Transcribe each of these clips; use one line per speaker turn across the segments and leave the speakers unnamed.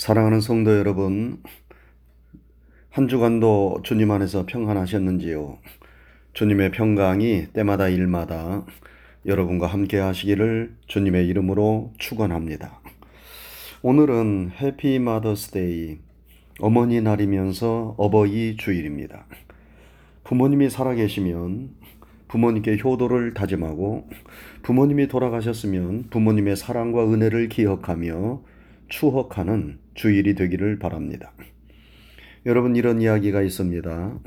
사랑하는 성도 여러분, 한 주간도 주님 안에서 평안하셨는지요? 주님의 평강이 때마다 일마다 여러분과 함께 하시기를 주님의 이름으로 축원합니다. 오늘은 해피 마더스데이 어머니 날이면서 어버이 주일입니다. 부모님이 살아계시면 부모님께 효도를 다짐하고 부모님이 돌아가셨으면 부모님의 사랑과 은혜를 기억하며 추억하는 주일이 되기를 바랍니다. 여러분 이런 이야기가 있습니다.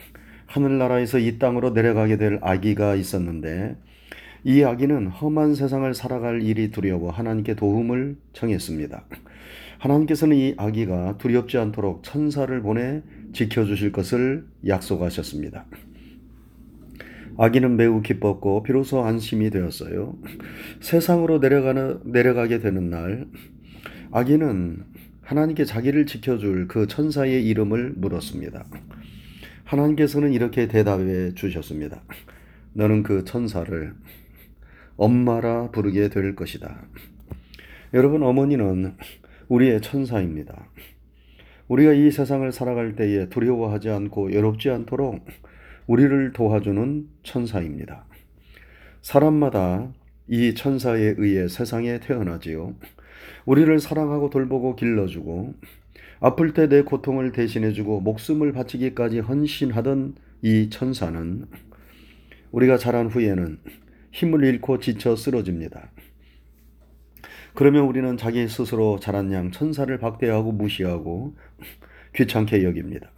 하늘나라에서 이 땅으로 내려가게 될 아기가 있었는데 이 아기는 험한 세상을 살아갈 일이 두려워 하나님께 도움을 청했습니다. 하나님께서는 이 아기가 두렵지 않도록 천사를 보내 지켜주실 것을 약속하셨습니다. 아기는 매우 기뻤고 비로소 안심이 되었어요. 세상으로 내려가는 내려가게 되는 날 아기는 하나님께 자기를 지켜줄 그 천사의 이름을 물었습니다. 하나님께서는 이렇게 대답해 주셨습니다. 너는 그 천사를 엄마라 부르게 될 것이다. 여러분, 어머니는 우리의 천사입니다. 우리가 이 세상을 살아갈 때에 두려워하지 않고 외롭지 않도록 우리를 도와주는 천사입니다. 사람마다 이 천사에 의해 세상에 태어나지요. 우리를 사랑하고 돌보고 길러주고 아플 때 내 고통을 대신해주고 목숨을 바치기까지 헌신하던 이 천사는 우리가 자란 후에는 힘을 잃고 지쳐 쓰러집니다. 그러면 우리는 자기 스스로 자란 양 천사를 박대하고 무시하고 귀찮게 여깁니다.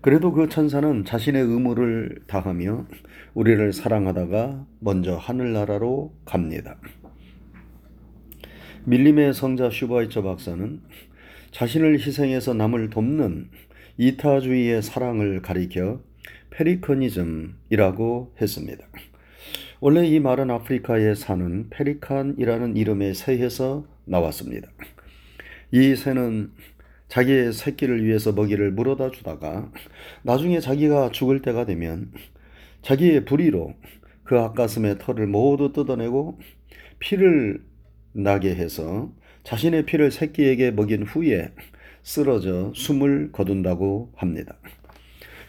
그래도 그 천사는 자신의 의무를 다하며 우리를 사랑하다가 먼저 하늘나라로 갑니다. 밀림의 성자 슈바이처 박사는 자신을 희생해서 남을 돕는 이타주의의 사랑을 가리켜 pelicanism이라고 했습니다. 원래 이 말은 아프리카에 사는 페리칸이라는 이름의 새에서 나왔습니다. 이 새는 자기의 새끼를 위해서 먹이를 물어다 주다가 나중에 자기가 죽을 때가 되면 자기의 부리로 그 앞가슴의 털을 모두 뜯어내고 피를 나게 해서 자신의 피를 새끼에게 먹인 후에 쓰러져 숨을 거둔다고 합니다.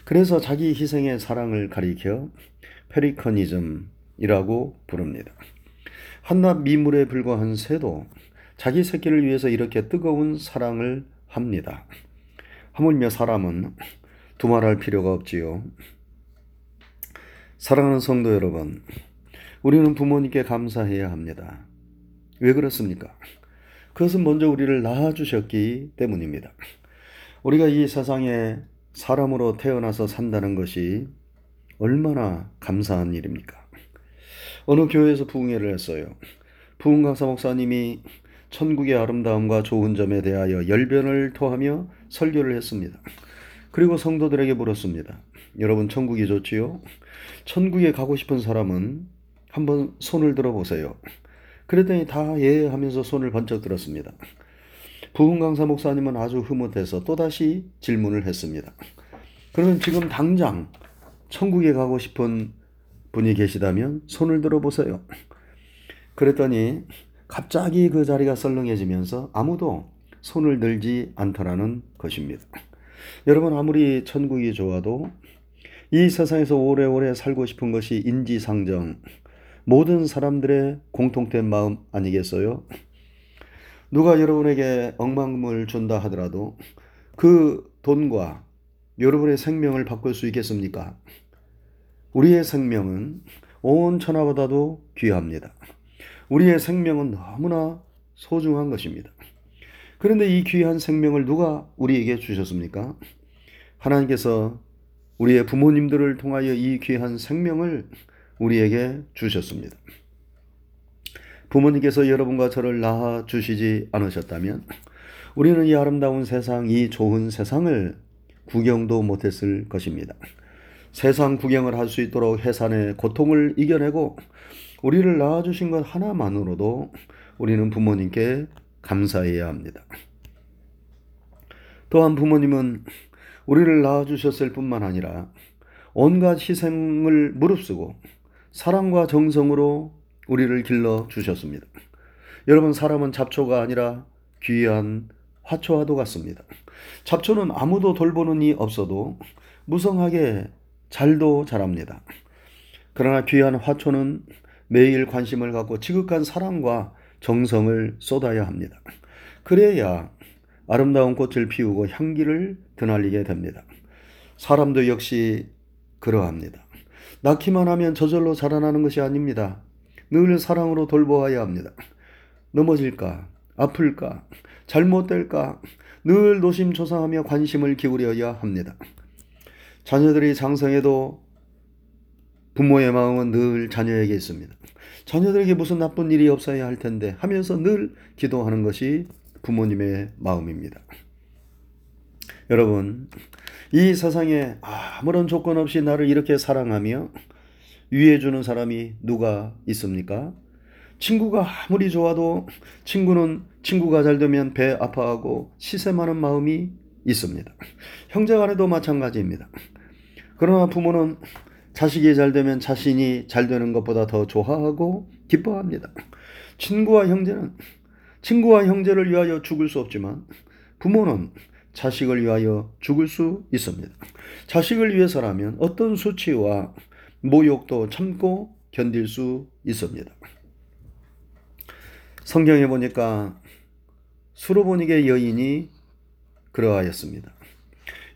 그래서 자기 희생의 사랑을 가리켜 페리커니즘이라고 부릅니다. 한낱 미물에 불과한 새도 자기 새끼를 위해서 이렇게 뜨거운 사랑을 합니다. 하물며 사람은 두말할 필요가 없지요. 사랑하는 성도 여러분, 우리는 부모님께 감사해야 합니다. 왜 그렇습니까? 그것은 먼저 우리를 낳아주셨기 때문입니다. 우리가 이 세상에 사람으로 태어나서 산다는 것이 얼마나 감사한 일입니까? 어느 교회에서 부흥회를 했어요. 부흥 강사 목사님이 천국의 아름다움과 좋은 점에 대하여 열변을 토하며 설교를 했습니다. 그리고 성도들에게 물었습니다. 여러분 천국이 좋지요? 천국에 가고 싶은 사람은 한번 손을 들어 보세요. 그랬더니 다 예 하면서 손을 번쩍 들었습니다. 부흥 강사 목사님은 아주 흐뭇해서 또다시 질문을 했습니다. 그러면 지금 당장 천국에 가고 싶은 분이 계시다면 손을 들어 보세요. 그랬더니 갑자기 그 자리가 썰렁해지면서 아무도 손을 들지 않더라는 것입니다. 여러분 아무리 천국이 좋아도 이 세상에서 오래오래 살고 싶은 것이 인지상정, 모든 사람들의 공통된 마음 아니겠어요? 누가 여러분에게 억만금을 준다 하더라도 그 돈과 여러분의 생명을 바꿀 수 있겠습니까? 우리의 생명은 온 천하보다도 귀합니다. 우리의 생명은 너무나 소중한 것입니다. 그런데 이 귀한 생명을 누가 우리에게 주셨습니까? 하나님께서 우리의 부모님들을 통하여 이 귀한 생명을 우리에게 주셨습니다. 부모님께서 여러분과 저를 낳아 주시지 않으셨다면 우리는 이 아름다운 세상, 이 좋은 세상을 구경도 못했을 것입니다. 세상 구경을 할 수 있도록 해산의 고통을 이겨내고 우리를 낳아주신 것 하나만으로도 우리는 부모님께 감사해야 합니다. 또한 부모님은 우리를 낳아주셨을 뿐만 아니라 온갖 희생을 무릅쓰고 사랑과 정성으로 우리를 길러 주셨습니다. 여러분, 사람은 잡초가 아니라 귀한 화초와도 같습니다. 잡초는 아무도 돌보는 이 없어도 무성하게 잘도 자랍니다. 그러나 귀한 화초는 매일 관심을 갖고 지극한 사랑과 정성을 쏟아야 합니다. 그래야 아름다운 꽃을 피우고 향기를 드날리게 됩니다. 사람도 역시 그러합니다. 낳기만 하면 저절로 자라나는 것이 아닙니다. 늘 사랑으로 돌보아야 합니다. 넘어질까? 아플까? 잘못될까? 늘 노심초사하며 관심을 기울여야 합니다. 자녀들이 장성해도 부모의 마음은 늘 자녀에게 있습니다. 자녀들에게 무슨 나쁜 일이 없어야 할 텐데 하면서 늘 기도하는 것이 부모님의 마음입니다. 여러분, 이 세상에 아무런 조건 없이 나를 이렇게 사랑하며 위해주는 사람이 누가 있습니까? 친구가 아무리 좋아도 친구는 친구가 잘 되면 배 아파하고 시샘하는 마음이 있습니다. 형제 간에도 마찬가지입니다. 그러나 부모는 자식이 잘 되면 자신이 잘 되는 것보다 더 좋아하고 기뻐합니다. 친구와 형제는 친구와 형제를 위하여 죽을 수 없지만 부모는 자식을 위하여 죽을 수 있습니다. 자식을 위해서라면 어떤 수치와 모욕도 참고 견딜 수 있습니다. 성경에 보니까 수로보닉의 여인이 그러하였습니다.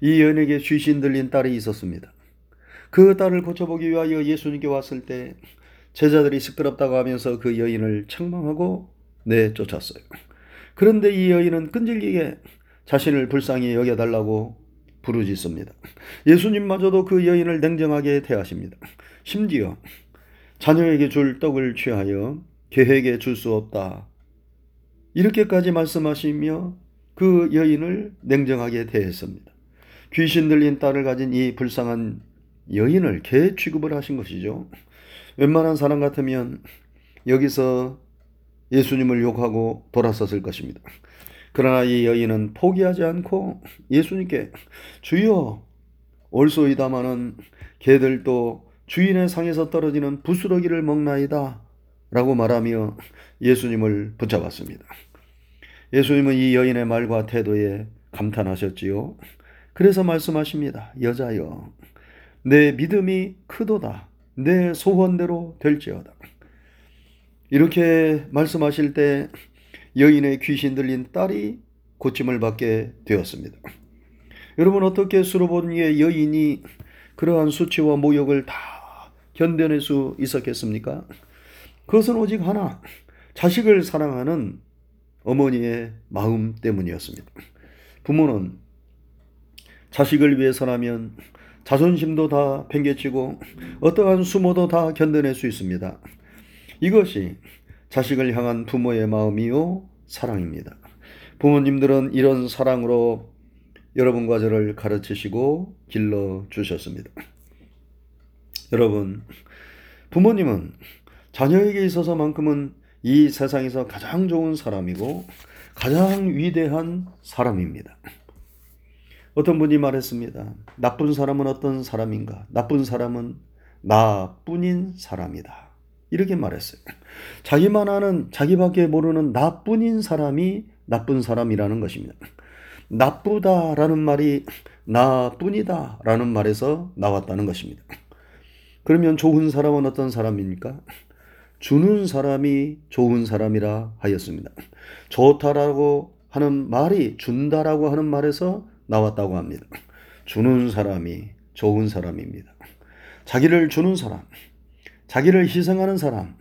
이 여인에게 귀신 들린 딸이 있었습니다. 그 딸을 고쳐보기 위하여 예수님께 왔을 때 제자들이 시끄럽다고 하면서 그 여인을 책망하고 내쫓았어요. 그런데 이 여인은 끈질기게 자신을 불쌍히 여겨달라고 부르짖습니다. 예수님마저도 그 여인을 냉정하게 대하십니다. 심지어 자녀에게 줄 떡을 취하여 계획에 줄 수 없다. 이렇게까지 말씀하시며 그 여인을 냉정하게 대했습니다. 귀신 들린 딸을 가진 이 불쌍한 여인을 개 취급을 하신 것이죠. 웬만한 사람 같으면 여기서 예수님을 욕하고 돌아섰을 것입니다. 그러나 이 여인은 포기하지 않고 예수님께 주여 올소이다마는 개들도 주인의 상에서 떨어지는 부스러기를 먹나이다 라고 말하며 예수님을 붙잡았습니다. 예수님은 이 여인의 말과 태도에 감탄하셨지요. 그래서 말씀하십니다. 여자여, 내 믿음이 크도다. 내 소원대로 될지어다. 이렇게 말씀하실 때 여인의 귀신 들린 딸이 고침을 받게 되었습니다. 여러분 어떻게 수로보니의 여인이 그러한 수치와 모욕을 다 견뎌낼 수 있었겠습니까? 그것은 오직 하나 자식을 사랑하는 어머니의 마음 때문이었습니다. 부모는 자식을 위해서라면 자존심도 다 팽개치고 어떠한 수모도 다 견뎌낼 수 있습니다. 이것이 자식을 향한 부모의 마음이요 사랑입니다. 부모님들은 이런 사랑으로 여러분과 저를 가르치시고 길러 주셨습니다. 여러분, 부모님은 자녀에게 있어서만큼은 이 세상에서 가장 좋은 사람이고 가장 위대한 사람입니다. 어떤 분이 말했습니다. 나쁜 사람은 어떤 사람인가? 나쁜 사람은 나뿐인 사람이다. 이렇게 말했어요. 자기만 아는 자기밖에 모르는 나뿐인 사람이 나쁜 사람이라는 것입니다. 나쁘다라는 말이 나뿐이다라는 말에서 나왔다는 것입니다. 그러면 좋은 사람은 어떤 사람입니까? 주는 사람이 좋은 사람이라 하였습니다. 좋다라고 하는 말이 준다라고 하는 말에서 나왔다고 합니다. 주는 사람이 좋은 사람입니다. 자기를 주는 사람, 자기를 희생하는 사람,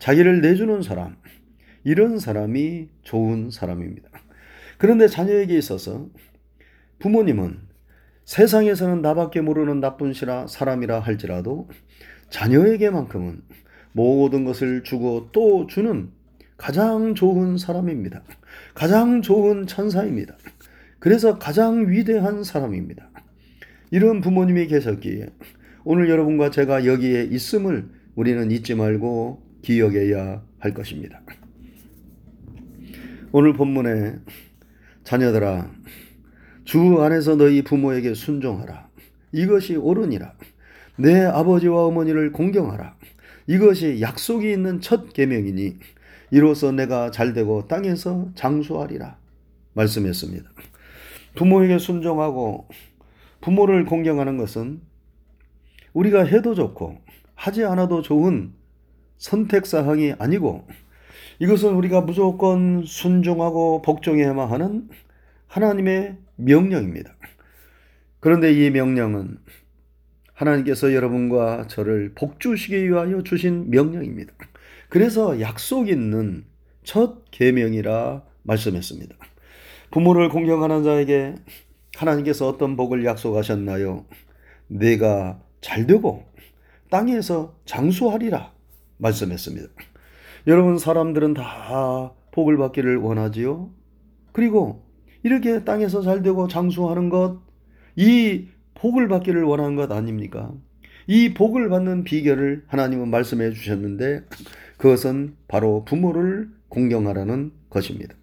자기를 내주는 사람, 이런 사람이 좋은 사람입니다. 그런데 자녀에게 있어서 부모님은 세상에서는 나밖에 모르는 나쁜 사람이라 할지라도 자녀에게만큼은 모든 것을 주고 또 주는 가장 좋은 사람입니다. 가장 좋은 천사입니다. 그래서 가장 위대한 사람입니다. 이런 부모님이 계셨기에 오늘 여러분과 제가 여기에 있음을 우리는 잊지 말고 기억해야 할 것입니다. 오늘 본문에 자녀들아 주 안에서 너희 부모에게 순종하라. 이것이 옳으니라. 내 아버지와 어머니를 공경하라. 이것이 약속이 있는 첫 계명이니 이로써 내가 잘되고 땅에서 장수하리라. 말씀했습니다. 부모에게 순종하고 부모를 공경하는 것은 우리가 해도 좋고 하지 않아도 좋은 선택사항이 아니고 이것은 우리가 무조건 순종하고 복종해야만 하는 하나님의 명령입니다. 그런데 이 명령은 하나님께서 여러분과 저를 복주시기 위하여 주신 명령입니다. 그래서 약속 있는 첫 계명이라 말씀했습니다. 부모를 공경하는 자에게 하나님께서 어떤 복을 약속하셨나요? 내가 잘 되고 땅에서 장수하리라 말씀했습니다. 여러분 사람들은 다 복을 받기를 원하지요. 그리고 이렇게 땅에서 잘 되고 장수하는 것, 이 복을 받기를 원하는 것 아닙니까? 이 복을 받는 비결을 하나님은 말씀해 주셨는데 그것은 바로 부모를 공경하라는 것입니다.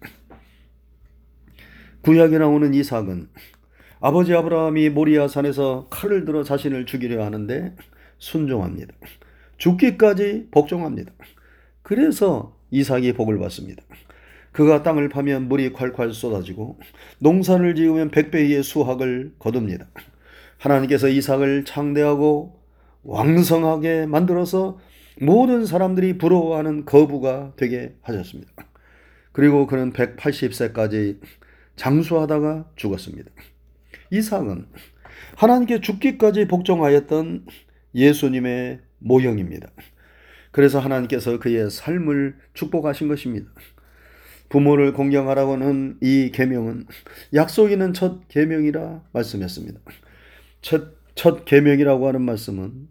구약에 나오는 이삭은 아버지 아브라함이 모리아 산에서 칼을 들어 자신을 죽이려 하는데 순종합니다. 죽기까지 복종합니다. 그래서 이삭이 복을 받습니다. 그가 땅을 파면 물이 콸콸 쏟아지고 농사를 지으면 백배의 수확을 거둡니다. 하나님께서 이삭을 창대하고 왕성하게 만들어서 모든 사람들이 부러워하는 거부가 되게 하셨습니다. 그리고 그는 180세까지 장수하다가 죽었습니다. 이삭은 하나님께 죽기까지 복종하였던 예수님의 모형입니다. 그래서 하나님께서 그의 삶을 축복하신 것입니다. 부모를 공경하라고는 이 계명은 약속 있는 첫 계명이라 말씀했습니다. 첫, 첫 계명이라고 하는 말씀은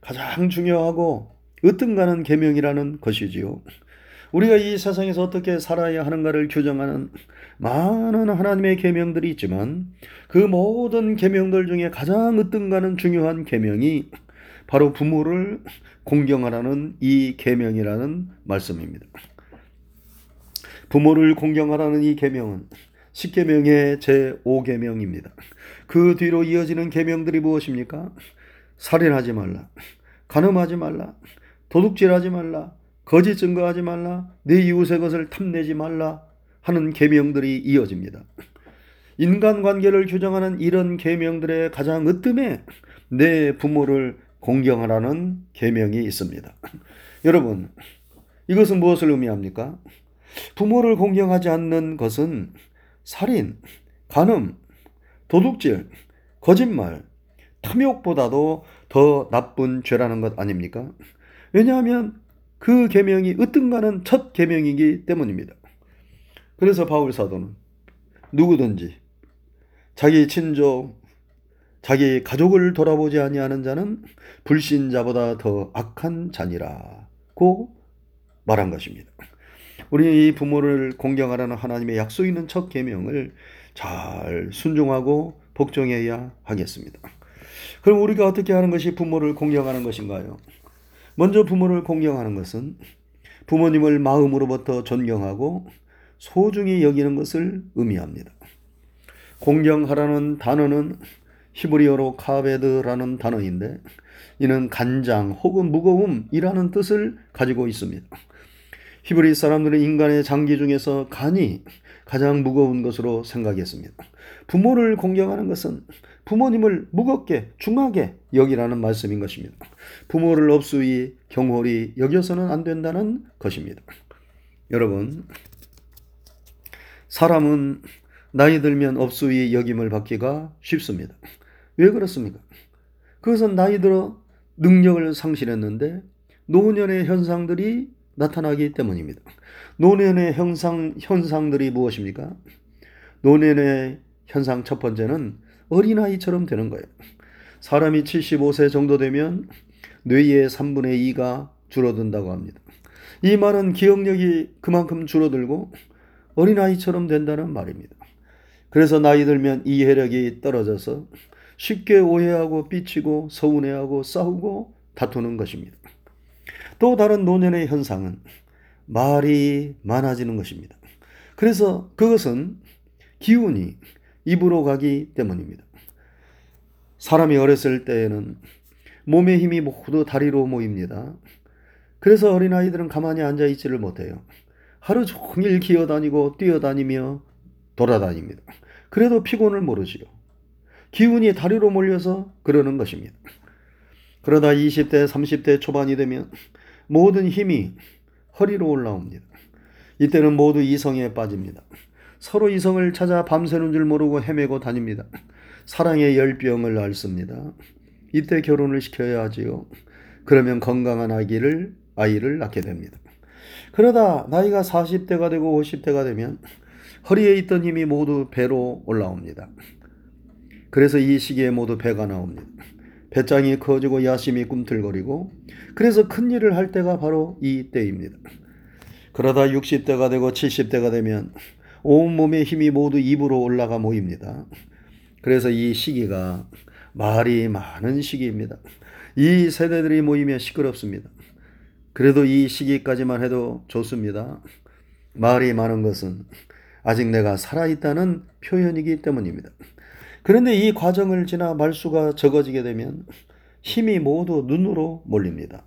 가장 중요하고 으뜸가는 계명이라는 것이지요. 우리가 이 세상에서 어떻게 살아야 하는가를 규정하는 많은 하나님의 계명들이 있지만 그 모든 계명들 중에 가장 으뜸가는 중요한 계명이 바로 부모를 공경하라는 이 계명이라는 말씀입니다. 부모를 공경하라는 이 계명은 10계명의 제5계명입니다. 그 뒤로 이어지는 계명들이 무엇입니까? 살인하지 말라. 간음하지 말라. 도둑질하지 말라. 거짓 증거하지 말라. 내 이웃의 것을 탐내지 말라 하는 계명들이 이어집니다. 인간관계를 규정하는 이런 계명들의 가장 으뜸에 내 부모를 공경하라는 계명이 있습니다. 여러분, 이것은 무엇을 의미합니까? 부모를 공경하지 않는 것은 살인, 간음, 도둑질, 거짓말, 탐욕보다도 더 나쁜 죄라는 것 아닙니까? 왜냐하면 그 계명이 으뜸가는 첫 계명이기 때문입니다. 그래서 바울 사도는 누구든지 자기 친족, 자기 가족을 돌아보지 아니하는 자는 불신자보다 더 악한 자니라고 말한 것입니다. 우리 이 부모를 공경하라는 하나님의 약속 있는 첫 계명을 잘 순종하고 복종해야 하겠습니다. 그럼 우리가 어떻게 하는 것이 부모를 공경하는 것인가요? 먼저 부모를 공경하는 것은 부모님을 마음으로부터 존경하고 소중히 여기는 것을 의미합니다. 공경하라는 단어는 히브리어로 카베드라는 단어인데 이는 간장 혹은 무거움이라는 뜻을 가지고 있습니다. 히브리 사람들은 인간의 장기 중에서 간이 가장 무거운 것으로 생각했습니다. 부모를 공경하는 것은 부모님을 무겁게 중하게 여기라는 말씀인 것입니다. 부모를 업수히 경홀히 여겨서는 안 된다는 것입니다. 여러분, 사람은 나이 들면 업수히 여김을 받기가 쉽습니다. 왜 그렇습니까? 그것은 나이 들어 능력을 상실했는데 노년의 현상들이 나타나기 때문입니다. 노년의 현상, 현상들이 무엇입니까? 노년의 현상 첫 번째는 어린아이처럼 되는 거예요. 사람이 75세 정도 되면 뇌의 3분의 2가 줄어든다고 합니다. 이 말은 기억력이 그만큼 줄어들고 어린아이처럼 된다는 말입니다. 그래서 나이 들면 이해력이 떨어져서 쉽게 오해하고 삐치고 서운해하고 싸우고 다투는 것입니다. 또 다른 노년의 현상은 말이 많아지는 것입니다. 그래서 그것은 기운이 입으로 가기 때문입니다. 사람이 어렸을 때에는 몸의 힘이 모두 다리로 모입니다. 그래서 어린아이들은 가만히 앉아 있지를 못해요. 하루 종일 기어다니고 뛰어다니며 돌아다닙니다. 그래도 피곤을 모르지요. 기운이 다리로 몰려서 그러는 것입니다. 그러다 20대, 30대 초반이 되면 모든 힘이 허리로 올라옵니다. 이때는 모두 이성에 빠집니다. 서로 이성을 찾아 밤새는 줄 모르고 헤매고 다닙니다. 사랑의 열병을 앓습니다. 이때 결혼을 시켜야 하지요. 그러면 건강한 아기를 아이를 낳게 됩니다. 그러다 나이가 40대가 되고 50대가 되면 허리에 있던 힘이 모두 배로 올라옵니다. 그래서 이 시기에 모두 배가 나옵니다. 배짱이 커지고 야심이 꿈틀거리고 그래서 큰 일을 할 때가 바로 이 때입니다. 그러다 60대가 되고 70대가 되면 온몸의 힘이 모두 입으로 올라가 모입니다. 그래서 이 시기가 말이 많은 시기입니다. 이 세대들이 모이면 시끄럽습니다. 그래도 이 시기까지만 해도 좋습니다. 말이 많은 것은 아직 내가 살아있다는 표현이기 때문입니다. 그런데 이 과정을 지나 말수가 적어지게 되면 힘이 모두 눈으로 몰립니다.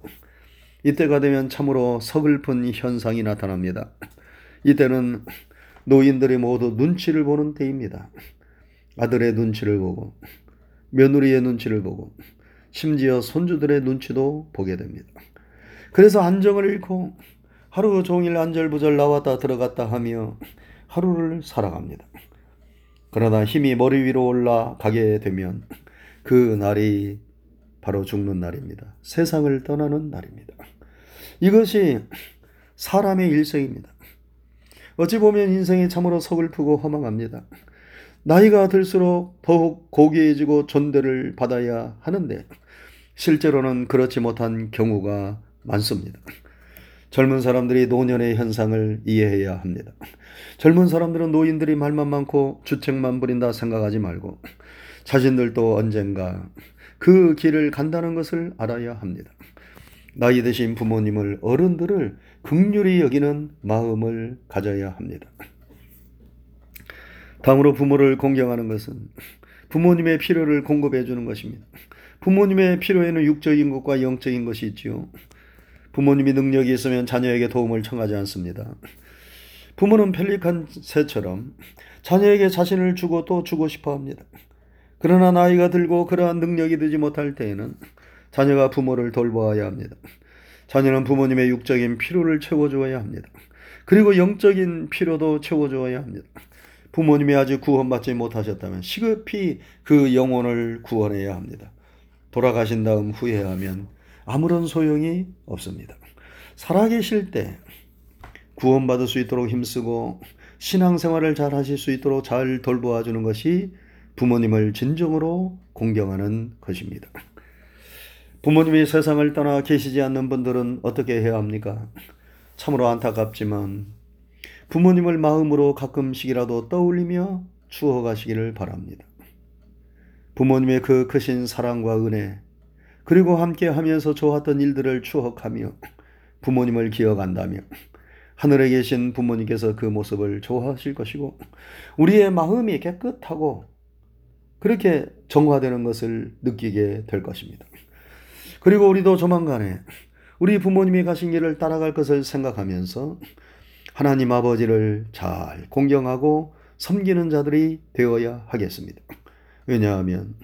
이때가 되면 참으로 서글픈 현상이 나타납니다. 이때는 노인들이 모두 눈치를 보는 때입니다. 아들의 눈치를 보고 며느리의 눈치를 보고 심지어 손주들의 눈치도 보게 됩니다. 그래서 안정을 잃고 하루 종일 안절부절 나왔다 들어갔다 하며 하루를 살아갑니다. 그러나 힘이 머리 위로 올라가게 되면 그 날이 바로 죽는 날입니다. 세상을 떠나는 날입니다. 이것이 사람의 일생입니다. 어찌 보면 인생이 참으로 서글프고 허망합니다. 나이가 들수록 더욱 고귀해지고 존대를 받아야 하는데 실제로는 그렇지 못한 경우가 많습니다. 젊은 사람들이 노년의 현상을 이해해야 합니다. 젊은 사람들은 노인들이 말만 많고 주책만 부린다 생각하지 말고 자신들도 언젠가 그 길을 간다는 것을 알아야 합니다. 나이 드신 부모님을 어른들을 극률히 여기는 마음을 가져야 합니다. 다음으로 부모를 공경하는 것은 부모님의 필요를 공급해 주는 것입니다. 부모님의 필요에는 육적인 것과 영적인 것이 있지요. 부모님이 능력이 있으면 자녀에게 도움을 청하지 않습니다. 부모는 펠리칸 새처럼 자녀에게 자신을 주고 또 주고 싶어 합니다. 그러나 나이가 들고 그러한 능력이 되지 못할 때에는 자녀가 부모를 돌보아야 합니다. 자녀는 부모님의 육적인 필요를 채워주어야 합니다. 그리고 영적인 필요도 채워주어야 합니다. 부모님이 아직 구원받지 못하셨다면 시급히 그 영혼을 구원해야 합니다. 돌아가신 다음 후회하면 아무런 소용이 없습니다. 살아계실 때 구원받을 수 있도록 힘쓰고 신앙생활을 잘 하실 수 있도록 잘 돌보아 주는 것이 부모님을 진정으로 공경하는 것입니다. 부모님이 세상을 떠나 계시지 않는 분들은 어떻게 해야 합니까? 참으로 안타깝지만 부모님을 마음으로 가끔씩이라도 떠올리며 추워 가시기를 바랍니다. 부모님의 그 크신 사랑과 은혜, 그리고 함께 하면서 좋았던 일들을 추억하며 부모님을 기억한다며 하늘에 계신 부모님께서 그 모습을 좋아하실 것이고 우리의 마음이 깨끗하고 그렇게 정화되는 것을 느끼게 될 것입니다. 그리고 우리도 조만간에 우리 부모님이 가신 길을 따라갈 것을 생각하면서 하나님 아버지를 잘 공경하고 섬기는 자들이 되어야 하겠습니다. 왜냐하면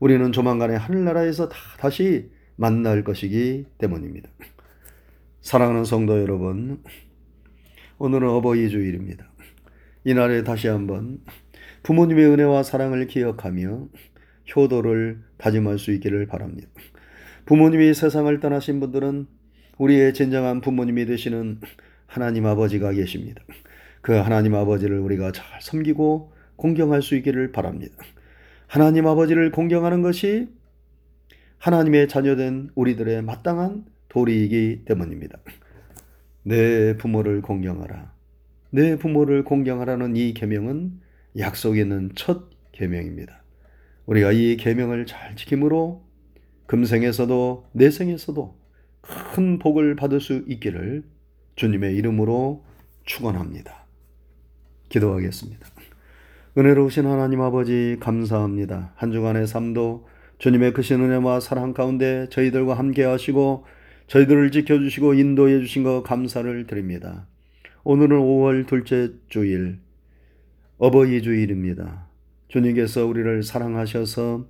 우리는 조만간에 하늘나라에서 다 다시 만날 것이기 때문입니다. 사랑하는 성도 여러분, 오늘은 어버이 주일입니다. 이날에 다시 한번 부모님의 은혜와 사랑을 기억하며 효도를 다짐할 수 있기를 바랍니다. 부모님이 세상을 떠나신 분들은 우리의 진정한 부모님이 되시는 하나님 아버지가 계십니다. 그 하나님 아버지를 우리가 잘 섬기고 공경할 수 있기를 바랍니다. 하나님 아버지를 공경하는 것이 하나님의 자녀된 우리들의 마땅한 도리이기 때문입니다. 내 부모를 공경하라. 내 부모를 공경하라는 이 계명은 약속 있는 첫 계명입니다. 우리가 이 계명을 잘 지킴으로 금생에서도 내생에서도 큰 복을 받을 수 있기를 주님의 이름으로 축원합니다. 기도하겠습니다. 은혜로우신 하나님 아버지 감사합니다. 한 주간의 삶도 주님의 크신 은혜와 사랑 가운데 저희들과 함께 하시고 저희들을 지켜주시고 인도해 주신 것 감사를 드립니다. 오늘은 5월 둘째 주일 어버이 주일입니다. 주님께서 우리를 사랑하셔서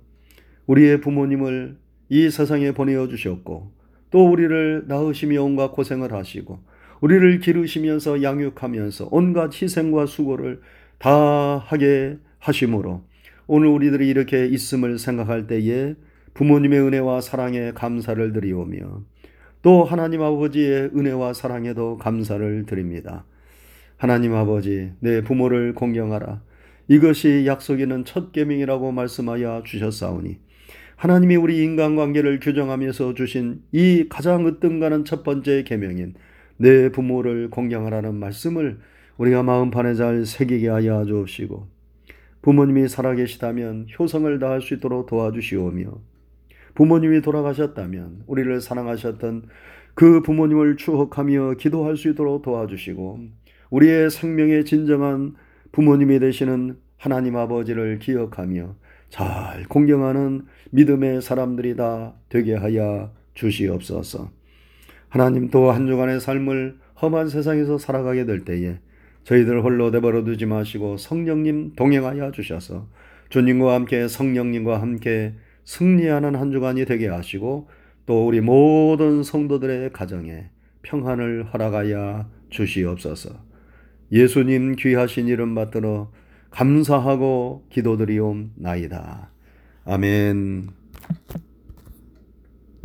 우리의 부모님을 이 세상에 보내어 주셨고 또 우리를 낳으시며 온갖 고생을 하시고 우리를 기르시면서 양육하면서 온갖 희생과 수고를 다 하게 하심으로 오늘 우리들이 이렇게 있음을 생각할 때에 부모님의 은혜와 사랑에 감사를 드리오며 또 하나님 아버지의 은혜와 사랑에도 감사를 드립니다. 하나님 아버지, 내 부모를 공경하라. 이것이 약속이는 첫 계명이라고 말씀하여 주셨사오니 하나님이 우리 인간관계를 규정하면서 주신 이 가장 으뜸가는 첫 번째 계명인 내 부모를 공경하라는 말씀을 우리가 마음판에 잘 새기게 하여 주옵시고 부모님이 살아계시다면 효성을 다할 수 있도록 도와주시오며 부모님이 돌아가셨다면 우리를 사랑하셨던 그 부모님을 추억하며 기도할 수 있도록 도와주시고 우리의 생명의 진정한 부모님이 되시는 하나님 아버지를 기억하며 잘 공경하는 믿음의 사람들이 다 되게 하여 주시옵소서. 하나님 또 한 주간의 삶을 험한 세상에서 살아가게 될 때에 저희들 홀로 내버려 두지 마시고 성령님 동행하여 주셔서 주님과 함께 성령님과 함께 승리하는 한 주간이 되게 하시고 또 우리 모든 성도들의 가정에 평안을 허락하여 주시옵소서. 예수님 귀하신 이름 받들어 감사하고 기도드리옵나이다. 아멘.